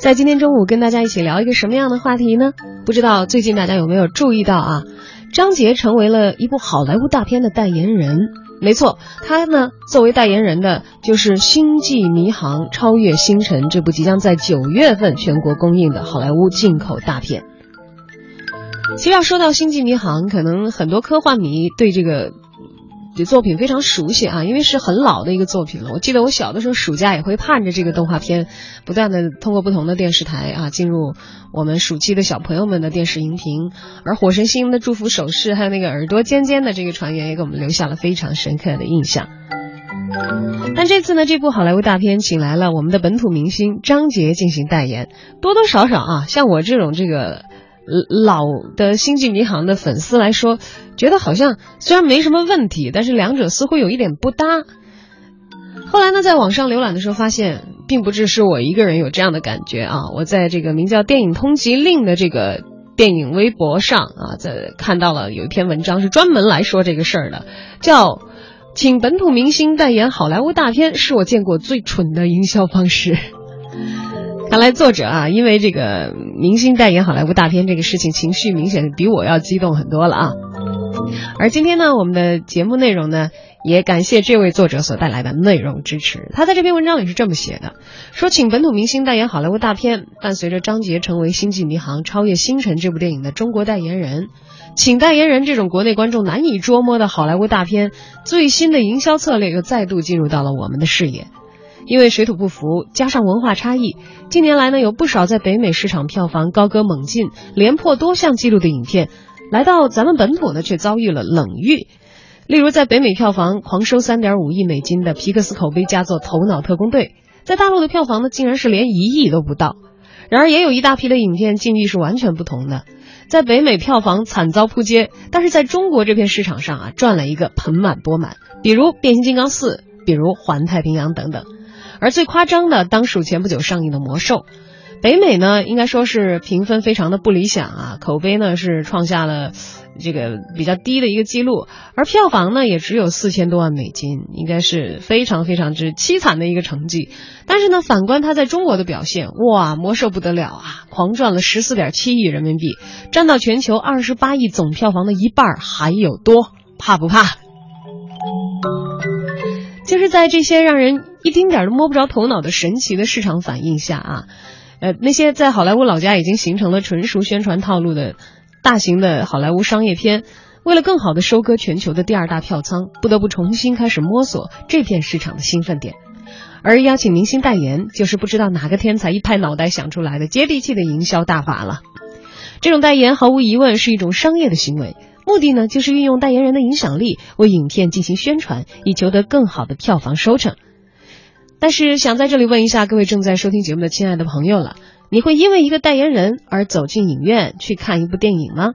在今天中午跟大家一起聊一个什么样的话题呢？不知道最近大家有没有注意到啊？张杰成为了一部好莱坞大片的代言人。没错，他呢作为代言人的就是《星际迷航：超越星辰》这部即将在九月份全国公映的好莱坞进口大片。其实要说到《星际迷航》，可能很多科幻迷对这个。这作品非常熟悉啊，因为是很老的一个作品了。我记得我小的时候暑假也会盼着这个动画片，不断的通过不同的电视台啊进入我们暑期的小朋友们的电视荧屏。而火神星的祝福手势，还有那个耳朵尖尖的这个船员，也给我们留下了非常深刻的印象。但这次呢，这部好莱坞大片请来了我们的本土明星张杰进行代言，多多少少啊，像我这种这个。老的星际迷航的粉丝来说，觉得好像虽然没什么问题，但是两者似乎有一点不搭。后来呢，在网上浏览的时候发现，并不只是我一个人有这样的感觉啊！我在这个名叫“电影通缉令”的这个电影微博上啊，在看到了有一篇文章是专门来说这个事儿的，叫“请本土明星代言好莱坞大片是我见过最蠢的营销方式”。看来作者啊，因为这个明星代言好莱坞大片这个事情，情绪明显比我要激动很多了啊。而今天呢，我们的节目内容呢，也感谢这位作者所带来的内容支持。他在这篇文章里是这么写的：说请本土明星代言好莱坞大片，伴随着张杰成为《星际迷航：超越星辰》这部电影的中国代言人，请代言人这种国内观众难以捉摸的好莱坞大片，最新的营销策略又再度进入到了我们的视野。因为水土不服，加上文化差异，近年来呢，有不少在北美市场票房高歌猛进、连破多项纪录的影片，来到咱们本土呢，却遭遇了冷遇。例如，在北美票房狂收三点五亿美金的皮克斯口碑佳作《头脑特工队》，在大陆的票房呢，竟然是连一亿都不到。然而，也有一大批的影片境遇是完全不同的，在北美票房惨遭扑街，但是在中国这片市场上啊，赚了一个盆满钵满。比如《变形金刚四》，比如《环太平洋》等等。而最夸张的，当属前不久上映的《魔兽》，北美呢应该说是评分非常的不理想啊，口碑呢是创下了这个比较低的一个记录，而票房呢也只有四千多万美金，应该是非常非常之凄惨的一个成绩。但是呢，反观它在中国的表现，哇，《魔兽》不得了啊，狂赚了十四点七亿人民币，占到全球二十八亿总票房的一半还有多，怕不怕？就是在这些让人一丁点儿都摸不着头脑的神奇的市场反应下啊，呃，那些在好莱坞老家已经形成了纯熟宣传套路的大型的好莱坞商业片，为了更好的收割全球的第二大票仓，不得不重新开始摸索这片市场的兴奋点，而邀请明星代言，就是不知道哪个天才一拍脑袋想出来的接地气的营销大法了。这种代言毫无疑问是一种商业的行为。目的呢，就是运用代言人的影响力为影片进行宣传，以求得更好的票房收成。但是，想在这里问一下各位正在收听节目的亲爱的朋友了：你会因为一个代言人而走进影院去看一部电影吗？